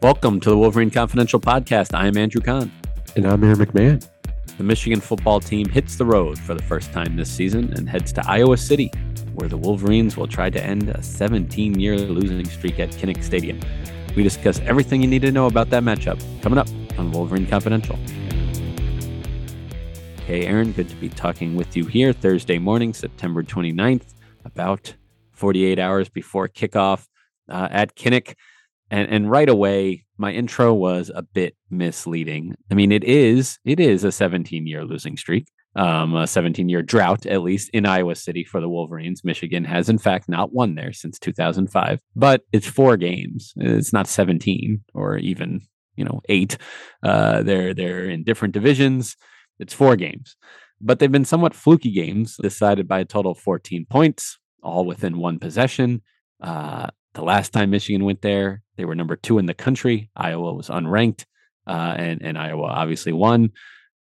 Welcome to the Wolverine Confidential Podcast. I am Andrew Kahn. And I'm Aaron McMahon. The Michigan football team hits the road for the first time this season and heads to Iowa City, where the Wolverines will try to end a 17 year losing streak at Kinnick Stadium. We discuss everything you need to know about that matchup coming up on Wolverine Confidential. Hey, Aaron, good to be talking with you here Thursday morning, September 29th, about 48 hours before kickoff uh, at Kinnick and and right away my intro was a bit misleading. I mean it is it is a 17 year losing streak um, a 17 year drought at least in iowa city for the wolverines. Michigan has in fact not won there since 2005 but it's four games. It's not 17 or even you know eight. Uh, they're they're in different divisions. It's four games but they've been somewhat fluky games decided by a total of 14 points all within one possession. Uh, the last time Michigan went there, they were number two in the country. Iowa was unranked, uh, and and Iowa obviously won.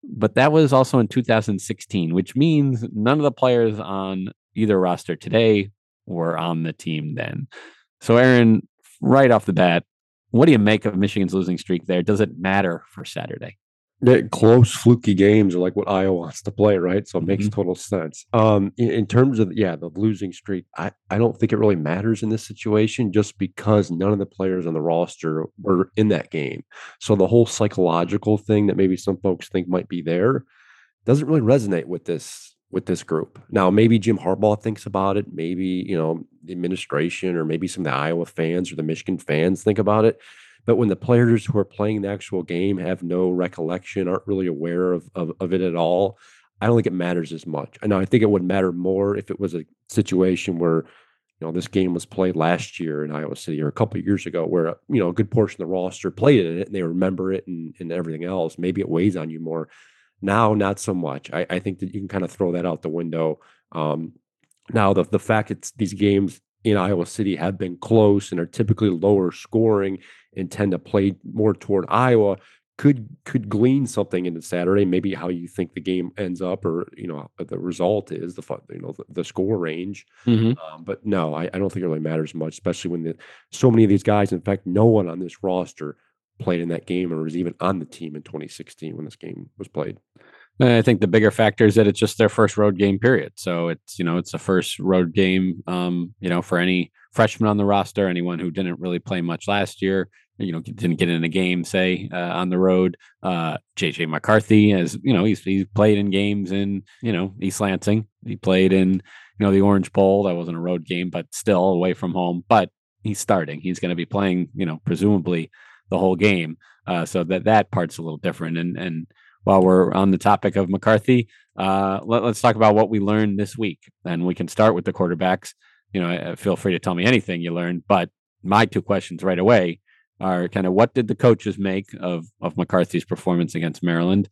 But that was also in 2016, which means none of the players on either roster today were on the team then. So, Aaron, right off the bat, what do you make of Michigan's losing streak there? Does it matter for Saturday? Close, fluky games are like what Iowa wants to play, right? So it makes mm-hmm. total sense. Um, in, in, terms of yeah, the losing streak, I, I don't think it really matters in this situation just because none of the players on the roster were in that game. So the whole psychological thing that maybe some folks think might be there doesn't really resonate with this with this group. Now, maybe Jim Harbaugh thinks about it. Maybe you know the administration, or maybe some of the Iowa fans or the Michigan fans think about it. But when the players who are playing the actual game have no recollection, aren't really aware of, of, of it at all, I don't think it matters as much. And I think it would matter more if it was a situation where, you know, this game was played last year in Iowa City or a couple years ago, where you know a good portion of the roster played in it and they remember it and, and everything else. Maybe it weighs on you more. Now, not so much. I, I think that you can kind of throw that out the window. Um, now, the the fact that these games in Iowa City have been close and are typically lower scoring and tend to play more toward Iowa could could glean something into Saturday, maybe how you think the game ends up, or you know the result is the you know the, the score range. Mm-hmm. Um, but no, I, I, don't think it really matters much, especially when the, so many of these guys, in fact, no one on this roster played in that game or was even on the team in 2016 when this game was played. I think the bigger factor is that it's just their first road game period. So it's you know it's the first road game, um, you know, for any freshman on the roster, anyone who didn't really play much last year you know didn't get in a game say uh, on the road uh jj mccarthy as you know he's he's played in games in you know east lansing. He played in you know the orange bowl. That wasn't a road game but still away from home. But he's starting. He's going to be playing you know presumably the whole game. Uh so that that part's a little different. And and while we're on the topic of mccarthy uh let, us talk about what we learned this week. And we can start with the quarterbacks. You know feel free to tell me anything you learned but my two questions right away are kind of what did the coaches make of of McCarthy's performance against Maryland,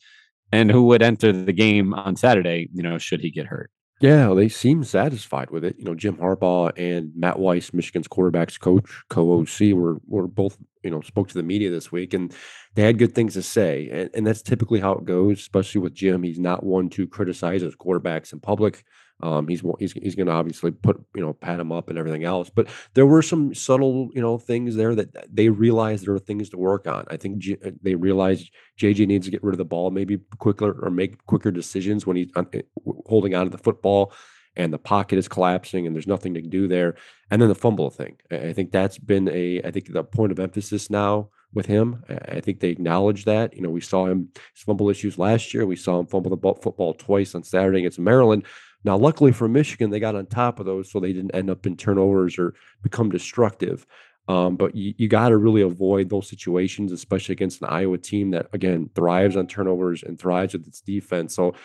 and who would enter the game on Saturday? You know, should he get hurt? Yeah, they seem satisfied with it. You know, Jim Harbaugh and Matt Weiss, Michigan's quarterbacks coach, co-OC, were were both you know spoke to the media this week, and they had good things to say. And, and that's typically how it goes, especially with Jim. He's not one to criticize his quarterbacks in public. Um, he's he's he's going to obviously put you know pat him up and everything else, but there were some subtle you know things there that they realized there were things to work on. I think G- uh, they realized JJ needs to get rid of the ball maybe quicker or make quicker decisions when he's uh, holding on to the football and the pocket is collapsing and there's nothing to do there. And then the fumble thing. I think that's been a I think the point of emphasis now with him. I think they acknowledge that. You know, we saw him fumble issues last year. We saw him fumble the football twice on Saturday against Maryland. Now, luckily for Michigan, they got on top of those so they didn't end up in turnovers or become destructive. Um, but you, you got to really avoid those situations, especially against an Iowa team that, again, thrives on turnovers and thrives with its defense. So,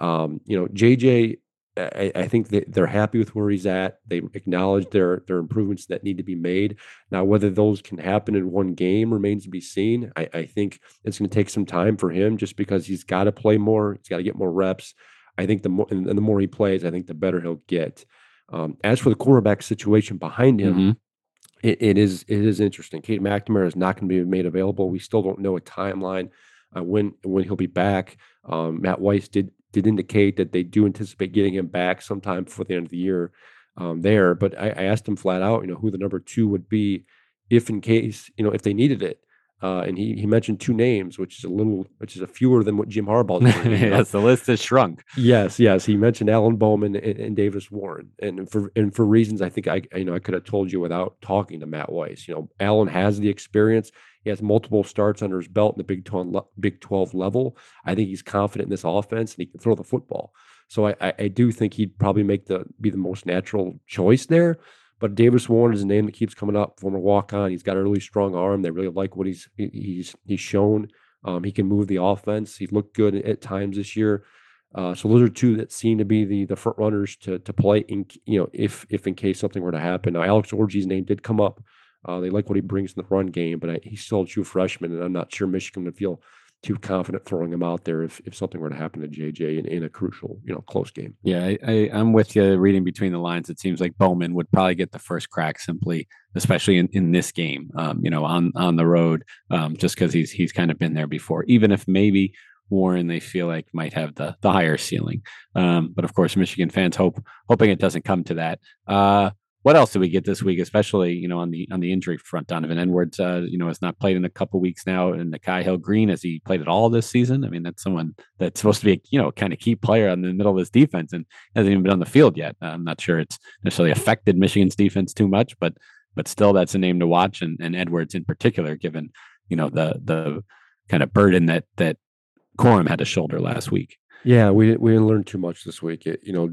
um, you know, JJ, I, I think they're happy with where he's at. They acknowledge their their improvements that need to be made. Now, whether those can happen in one game remains to be seen. I, I think it's going to take some time for him just because he's got to play more. He's got to get more reps. I think the more and, the more he plays, I think the better he'll get. Um, as for the quarterback situation behind him, mm-hmm. it, it is it is interesting. Cade McNamara is not going to be made available. We still don't know a timeline uh, when when he'll be back. Um, Matt Weiss did did indicate that they do anticipate getting him back sometime before the end of the year um, there. But I, I, asked him flat out, you know, who the number two would be if in case you know if they needed it. Uh, and he he mentioned two names, which is a little, which is a fewer than what Jim Harbaugh. yes, the list has shrunk. Yes, yes, he mentioned Alan Bowman and, and, Davis Warren, and for and for reasons I think I you know I could have told you without talking to Matt Weiss. You know, Alan has the experience. He has multiple starts under his belt in the Big Twelve Big Twelve level. I think he's confident in this offense, and he can throw the football. So I, I, I do think he'd probably make the be the most natural choice there. But Davis Warren is a name that keeps coming up. Former walk on. He's got a really strong arm. They really like what he's he's he's shown. Um, he can move the offense. He looked good at times this year. Uh, so those are two that seem to be the the front runners to to play in you know if if in case something were to happen. Now Alex Orji's name did come up. Uh, they like what he brings in the run game, but I, he's still a true freshman, and I'm not sure Michigan would feel too confident throwing him out there if, if something were to happen to JJ in, in a crucial, you know, close game. Yeah, I, I, am with you reading between the lines. It seems like Bowman would probably get the first crack simply, especially in, in this game, um, you know, on, on the road, um, just because he's, he's kind of been there before, even if maybe Warren they feel like might have the, the higher ceiling. Um, but of course, Michigan fans hope, hoping it doesn't come to that. Uh, what else did we get this week, especially you know on the on the injury front? Donovan Edwards, uh, you know, has not played in a couple weeks now, and Nikhai Hill-Green has he played at all this season? I mean, that's someone that's supposed to be a you know kind of key player in the middle of this defense, and hasn't even been on the field yet. I'm not sure it's necessarily affected Michigan's defense too much, but but still, that's a name to watch, and, and Edwards in particular, given you know the the kind of burden that that Corum had to shoulder last week. Yeah, we we didn't learn too much this week. It, you know,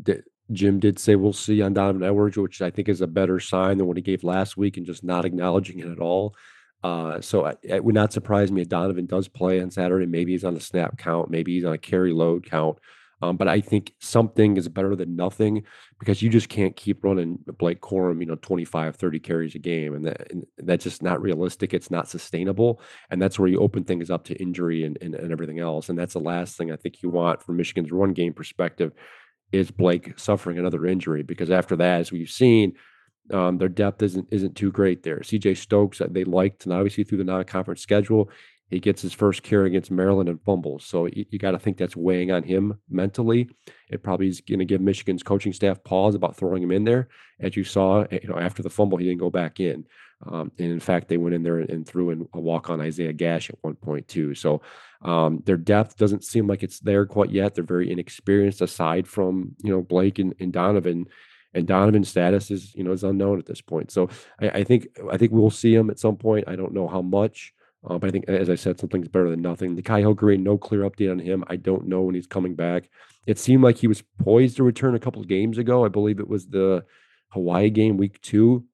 Jim did say we'll see on Donovan Edwards, which I think is a better sign than what he gave last week and just not acknowledging it at all. Uh, so it would not surprise me if Donovan does play on Saturday. Maybe he's on a snap count, maybe he's on a carry load count. Um, but I think something is better than nothing because you just can't keep running Blake Corum, you know, 25, 30 carries a game. And, that, and that's just not realistic. It's not sustainable. And that's where you open things up to injury and, and, and everything else. And that's the last thing I think you want from Michigan's run game perspective is Blake suffering another injury? Because after that, as we've seen, um, their depth isn't isn't too great there. CJ Stokes, they liked, and obviously through the non-conference schedule, he gets his first carry against Maryland and fumbles. So you, you got to think that's weighing on him mentally. It probably is going to give Michigan's coaching staff pause about throwing him in there. As you saw, eh, you know, after the fumble, he didn't go back in. Um, and in fact, they went in there and, threw in a walk on Isaiah Gash at one point too. So um, their depth doesn't seem like it's there quite yet. They're very inexperienced aside from you know Blake and, and Donovan. And Donovan's status is you know is unknown at this point. So I, I think I think we'll see him at some point. I don't know how much. Uh, but I think, as I said, something's better than nothing. Nikhai Hill-Green, no clear update on him. I don't know when he's coming back. It seemed like he was poised to return a couple games ago. I believe it was the Hawaii game, week two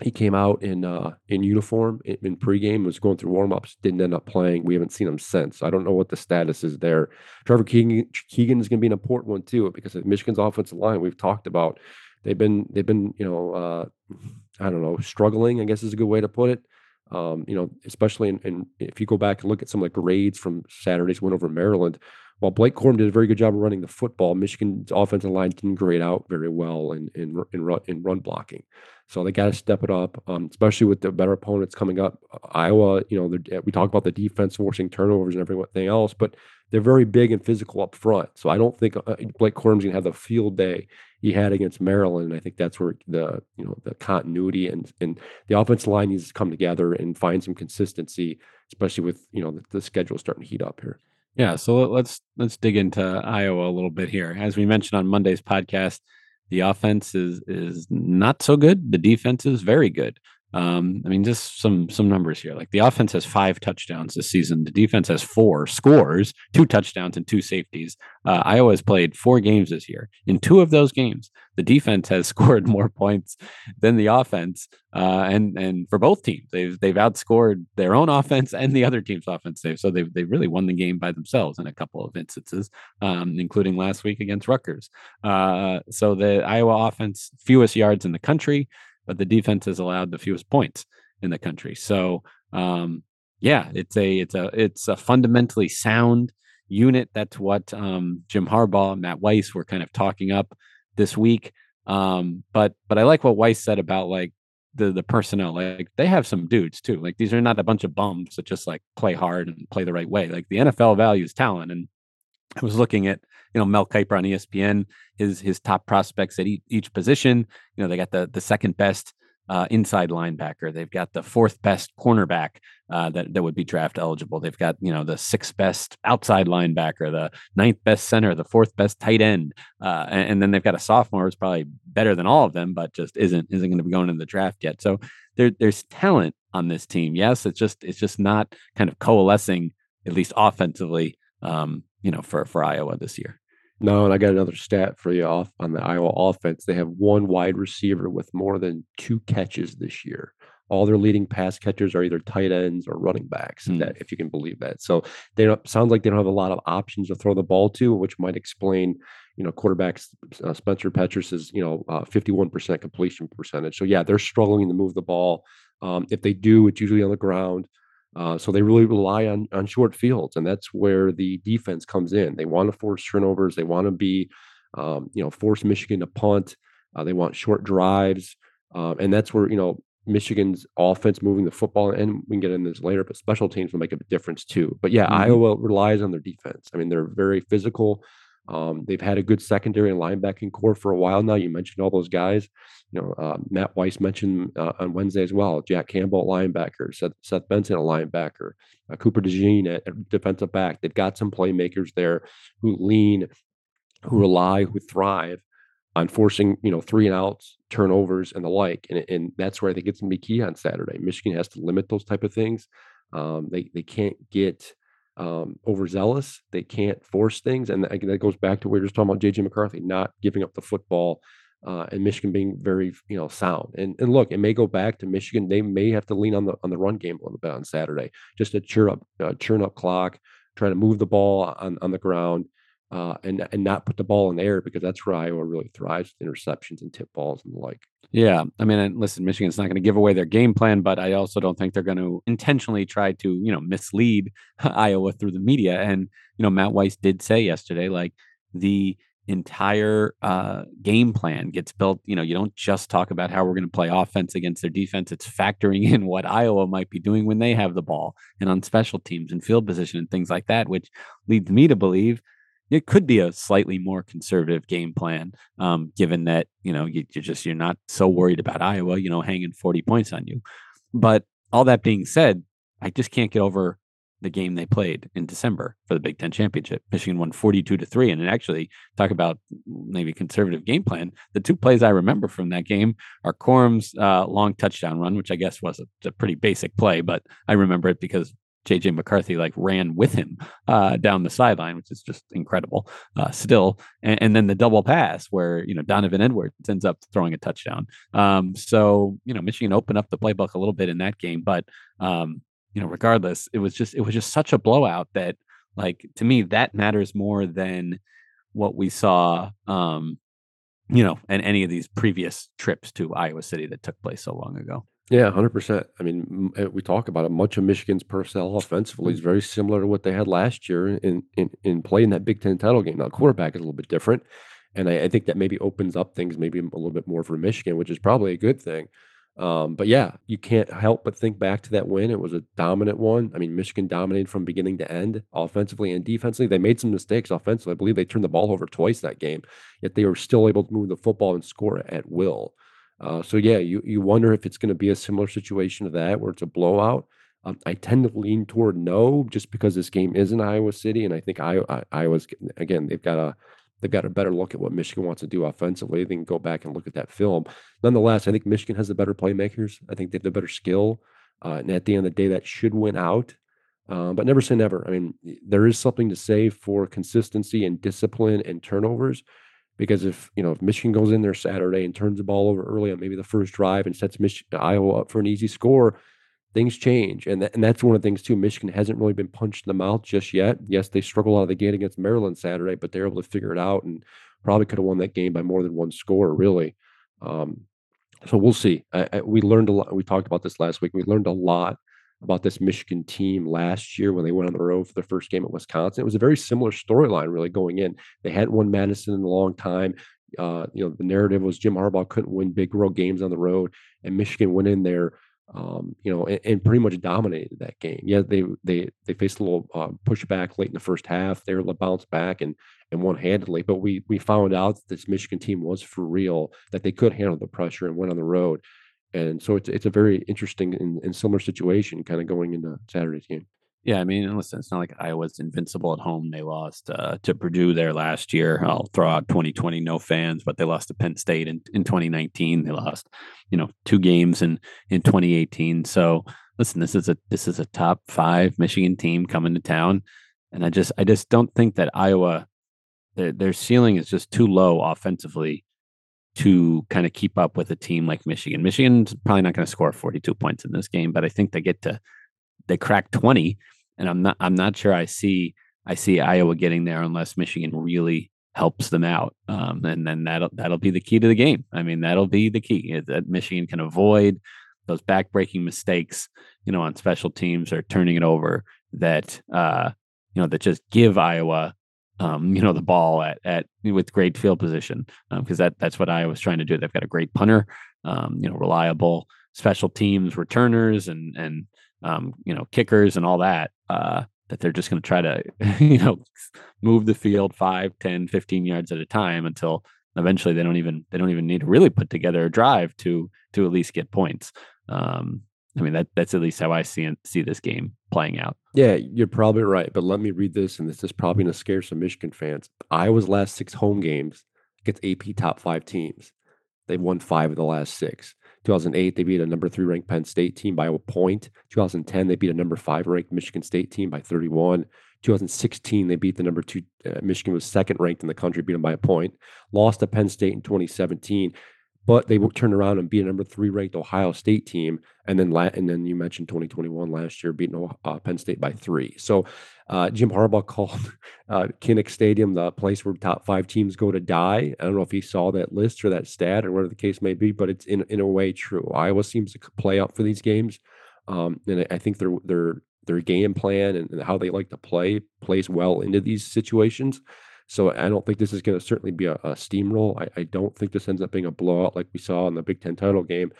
he came out in uh, in uniform in, in pregame, was going through warmups, didn't end up playing. We haven't seen him since. I don't know what the status is there. Trevor Keegan, Keegan is going to be an important one too because of Michigan's offensive line we've talked about. They've been they've been you know uh, I don't know struggling. I guess is a good way to put it. Um, you know, especially in, in, if you go back and look at some of the grades from Saturday's win over Maryland, while Blake Corum did a very good job of running the football, Michigan's offensive line didn't grade out very well in in in in run blocking. So they got to step it up, um, especially with the better opponents coming up. Iowa, you know, we talk about the defense forcing turnovers and everything else, but they're very big and physical up front. So I don't think uh, Blake Corum's going to have the field day he had against Maryland. I think that's where the you know the continuity and and the offensive line needs to come together and find some consistency, especially with you know the, the schedule starting to heat up here. Yeah, so let's let's dig into Iowa a little bit here. As we mentioned on Monday's podcast, The offense is is not so good. The defense is very good. Um, I mean, just some some numbers here. Like the offense has five touchdowns this season. The defense has four scores, two touchdowns and two safeties. Uh, Iowa has played four games this year. In two of those games, the defense has scored more points than the offense. Uh, and and for both teams, they've they've outscored their own offense and the other team's offense. So they've they really won the game by themselves in a couple of instances, um, including last week against Rutgers. Uh, so the Iowa offense fewest yards in the country but the defense has allowed the fewest points in the country. So um, yeah, it's a it's a it's a fundamentally sound unit. That's what um, Jim Harbaugh and Matt Weiss were kind of talking up this week. Um, but but I like what Weiss said about like the the personnel. Like they have some dudes too. Like these are not a bunch of bums that just like play hard and play the right way. Like the NFL values talent. And I was looking at you know Mel Kiper on ESPN, his his top prospects at each, each position. You know they got the the second best uh, inside linebacker. They've got the fourth best cornerback uh, that that would be draft eligible. They've got you know the sixth best outside linebacker, the ninth best center, the fourth best tight end, uh, and, and, then they've got a sophomore who's probably better than all of them, but just isn't isn't going to be going in the draft yet. So there there's talent on this team. Yes, it's just it's just not kind of coalescing at least offensively. Um, you know, for for Iowa this year. No, and I got another stat for you off on the Iowa offense. They have one wide receiver with more than two catches this year. All their leading pass catchers are either tight ends or running backs, mm. that, if you can believe that. So they don't sounds like they don't have a lot of options to throw the ball to, which might explain, you know, quarterbacks uh, Spencer Petras's, you know, uh, 51% completion percentage. So yeah, they're struggling to move the ball. Um, if they do, it's usually on the ground. Uh, so they really rely on on short fields, and that's where the defense comes in. They want to force turnovers. They want to be, um, you know, force Michigan to punt. Uh, they want short drives, uh, and that's where you know Michigan's offense moving the football, and we can get into this later, but special teams will make a difference too. But yeah, mm-hmm. Iowa relies on their defense. I mean, they're very physical. Um, they've had a good secondary and linebacking corps for a while now. You mentioned all those guys. You know, uh, Matt Weiss mentioned uh, on Wednesday as well. Jack Campbell, linebacker. Seth, Seth Benson, a linebacker. Uh, Cooper DeJean at, defensive back. They've got some playmakers there who lean, who rely, who thrive on forcing you know three and outs, turnovers, and the like. And, and that's where I think it's going to be key on Saturday. Michigan has to limit those type of things. Um, they they can't get um, overzealous. They can't force things, and that goes back to what we were just talking about JJ McCarthy not giving up the football, uh, and Michigan being very you know sound. And and look, it may go back to Michigan. They may have to lean on the on the run game a little bit on Saturday, just to churn up uh, churn up clock, try to move the ball on on the ground. Uh, and and not put the ball in the air because that's where Iowa really thrives, with interceptions and tip balls and the like. Yeah, I mean, listen, Michigan's not going to give away their game plan, but I also don't think they're going to intentionally try to, you know, mislead Iowa through the media. And you know, Matt Weiss did say yesterday, like the entire uh, game plan gets built. You know, you don't just talk about how we're going to play offense against their defense. It's factoring in what Iowa might be doing when they have the ball and on special teams and field position and things like that, which leads me to believe it could be a slightly more conservative game plan, um, given that you know you, are just you're not so worried about Iowa, you know, hanging 40 points on you. But all that being said, I just can't get over the game they played in December for the Big Ten championship. Michigan won 42 to three, and it actually talk about maybe conservative game plan. The two plays I remember from that game are Corum's uh, long touchdown run, which I guess was a, a pretty basic play, but I remember it because JJ McCarthy like ran with him uh, down the sideline, which is just incredible uh, still. And, and, then the double pass where, you know, Donovan Edwards ends up throwing a touchdown. Um, so, you know, Michigan opened up the playbook a little bit in that game, but, um, you know, regardless, it was just, it was just such a blowout that like, to me, that matters more than what we saw, um, you know, and any of these previous trips to Iowa City that took place so long ago. Yeah, 100%. I mean, eh, we talk about it. Much of Michigan's personnel offensively is very similar to what they had last year in in in playing that Big Ten title game. Now, quarterback is a little bit different, and I, I think that maybe opens up things maybe a little bit more for Michigan, which is probably a good thing. Um, but yeah, you can't help but think back to that win. It was a dominant one. I mean, Michigan dominated from beginning to end, offensively and defensively. They made some mistakes offensively. I believe they turned the ball over twice that game, yet they were still able to move the football and score at will. Uh, so yeah, you you wonder if it's going to be a similar situation to that, where it's a blowout. Um, I tend to lean toward no, just because this game is in Iowa City, and I think Iowa, Iowa's again they've got a they've got a better look at what Michigan wants to do offensively. They can go back and look at that film. Nonetheless, I think Michigan has the better playmakers. I think they have the better skill. Uh, and at the end of the day, that should win out. Uh, but never say never. I mean, there is something to say for consistency and discipline and turnovers. Because if you know if Michigan goes in there Saturday and turns the ball over early on maybe the first drive and sets Michigan, Iowa up for an easy score, things change. And, and that's one of the things too. Michigan hasn't really been punched in the mouth just yet. Yes, they struggled out of the gate against Maryland Saturday, but they're able to figure it out and probably could have won that game by more than one score, really. Um, so we'll see. I, I, we learned a lot. We talked about this last week. We learned a lot about this Michigan team last year when they went on the road for the first game at Wisconsin. It was a very similar storyline, really, going in. They hadn't won Madison in a long time. Uh, you know, the narrative was Jim Harbaugh couldn't win big road games on the road, and Michigan went in there, um, you know, and, and, pretty much dominated that game. Yeah, they they they faced a little uh, pushback late in the first half. They were able to bounce back and and one handedly, but we we found out that this Michigan team was for real, that they could handle the pressure and went on the road. And so it's it's a very interesting and, and similar situation kind of going into Saturday's game. Yeah, I mean, listen, it's not like Iowa's invincible at home. They lost uh, to Purdue there last year. I'll throw out 2020, no fans, but they lost to Penn State in, in 2019. They lost, you know, two games in in 2018. So listen, this is a this is a top five Michigan team coming to town, and I just I just don't think that Iowa their their ceiling is just too low offensively to kind of keep up with a team like Michigan. Michigan's probably not going to score 42 points in this game, but I think they get to they crack 20 and I'm not I'm not sure I see I see Iowa getting there unless Michigan really helps them out. Um, and then that'll that'll be the key to the game. I mean, that'll be the key that Michigan can avoid those backbreaking mistakes, you know, on special teams or turning it over that uh, you know, that just give Iowa um, you know, the ball at at with great field position because um, that that's what I was trying to do. They've got a great punter, um, you know, reliable special teams returners and and um, you know kickers and all that. Uh, that they're just going to try to you know move the field 5 10 15 yards at a time until eventually they don't even they don't even need to really put together a drive to to at least get points um I mean that that's at least how I see see this game playing out. Yeah, you're probably right. But let me read this, and this is probably going to scare some Michigan fans. Iowa's last six home games against AP top five teams. They've won five of the last six. 2008, they beat a number three ranked Penn State team by a point. 2010, they beat a number five ranked Michigan State team by 31. 2016, they beat the number two. Uh, Michigan was second ranked in the country, beat them by a point. Lost to Penn State in 2017 but they turned around and beat a number three ranked Ohio State team, and then la- and then you mentioned 2021 last year beating uh, Penn State by three. So uh, Jim Harbaugh called uh, Kinnick Stadium the place where top five teams go to die. I don't know if he saw that list or that stat or whatever the case may be, but it's in in a way true. Iowa seems to play up for these games, um, and I think their their their game plan and how they like to play plays well into these situations. So I don't think this is going to certainly be a, a steamroll. I, I, don't think this ends up being a blowout like we saw in the Big Ten title game.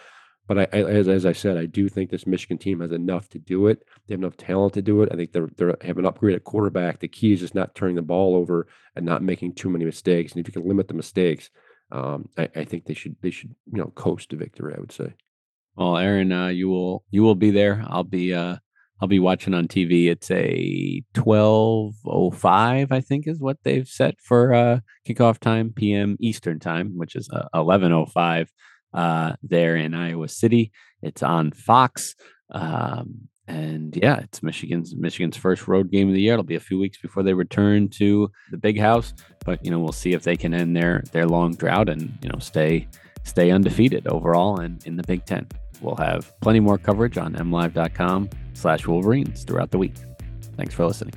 But I, I, as, as I said, I do think this Michigan team has enough to do it. They have enough talent to do it. I think they're they have an upgrade at quarterback. The key is just not turning the ball over and not making too many mistakes. And if you can limit the mistakes, um, I, I, think they should they should you know coast to victory. I would say. Well, Aaron, uh, you will you will be there. I'll be uh, I'll be watching on TV. It's a 12:05, I think, is what they've set for uh, kickoff time, PM Eastern time, which is uh, 11:05 uh, there in Iowa City. It's on Fox, um, and yeah, it's Michigan's Michigan's first road game of the year. It'll be a few weeks before they return to the Big House, but you know we'll see if they can end their their long drought and you know stay stay undefeated overall and in the Big Ten. We'll have plenty more coverage on mlive.com slash Wolverines throughout the week. Thanks for listening.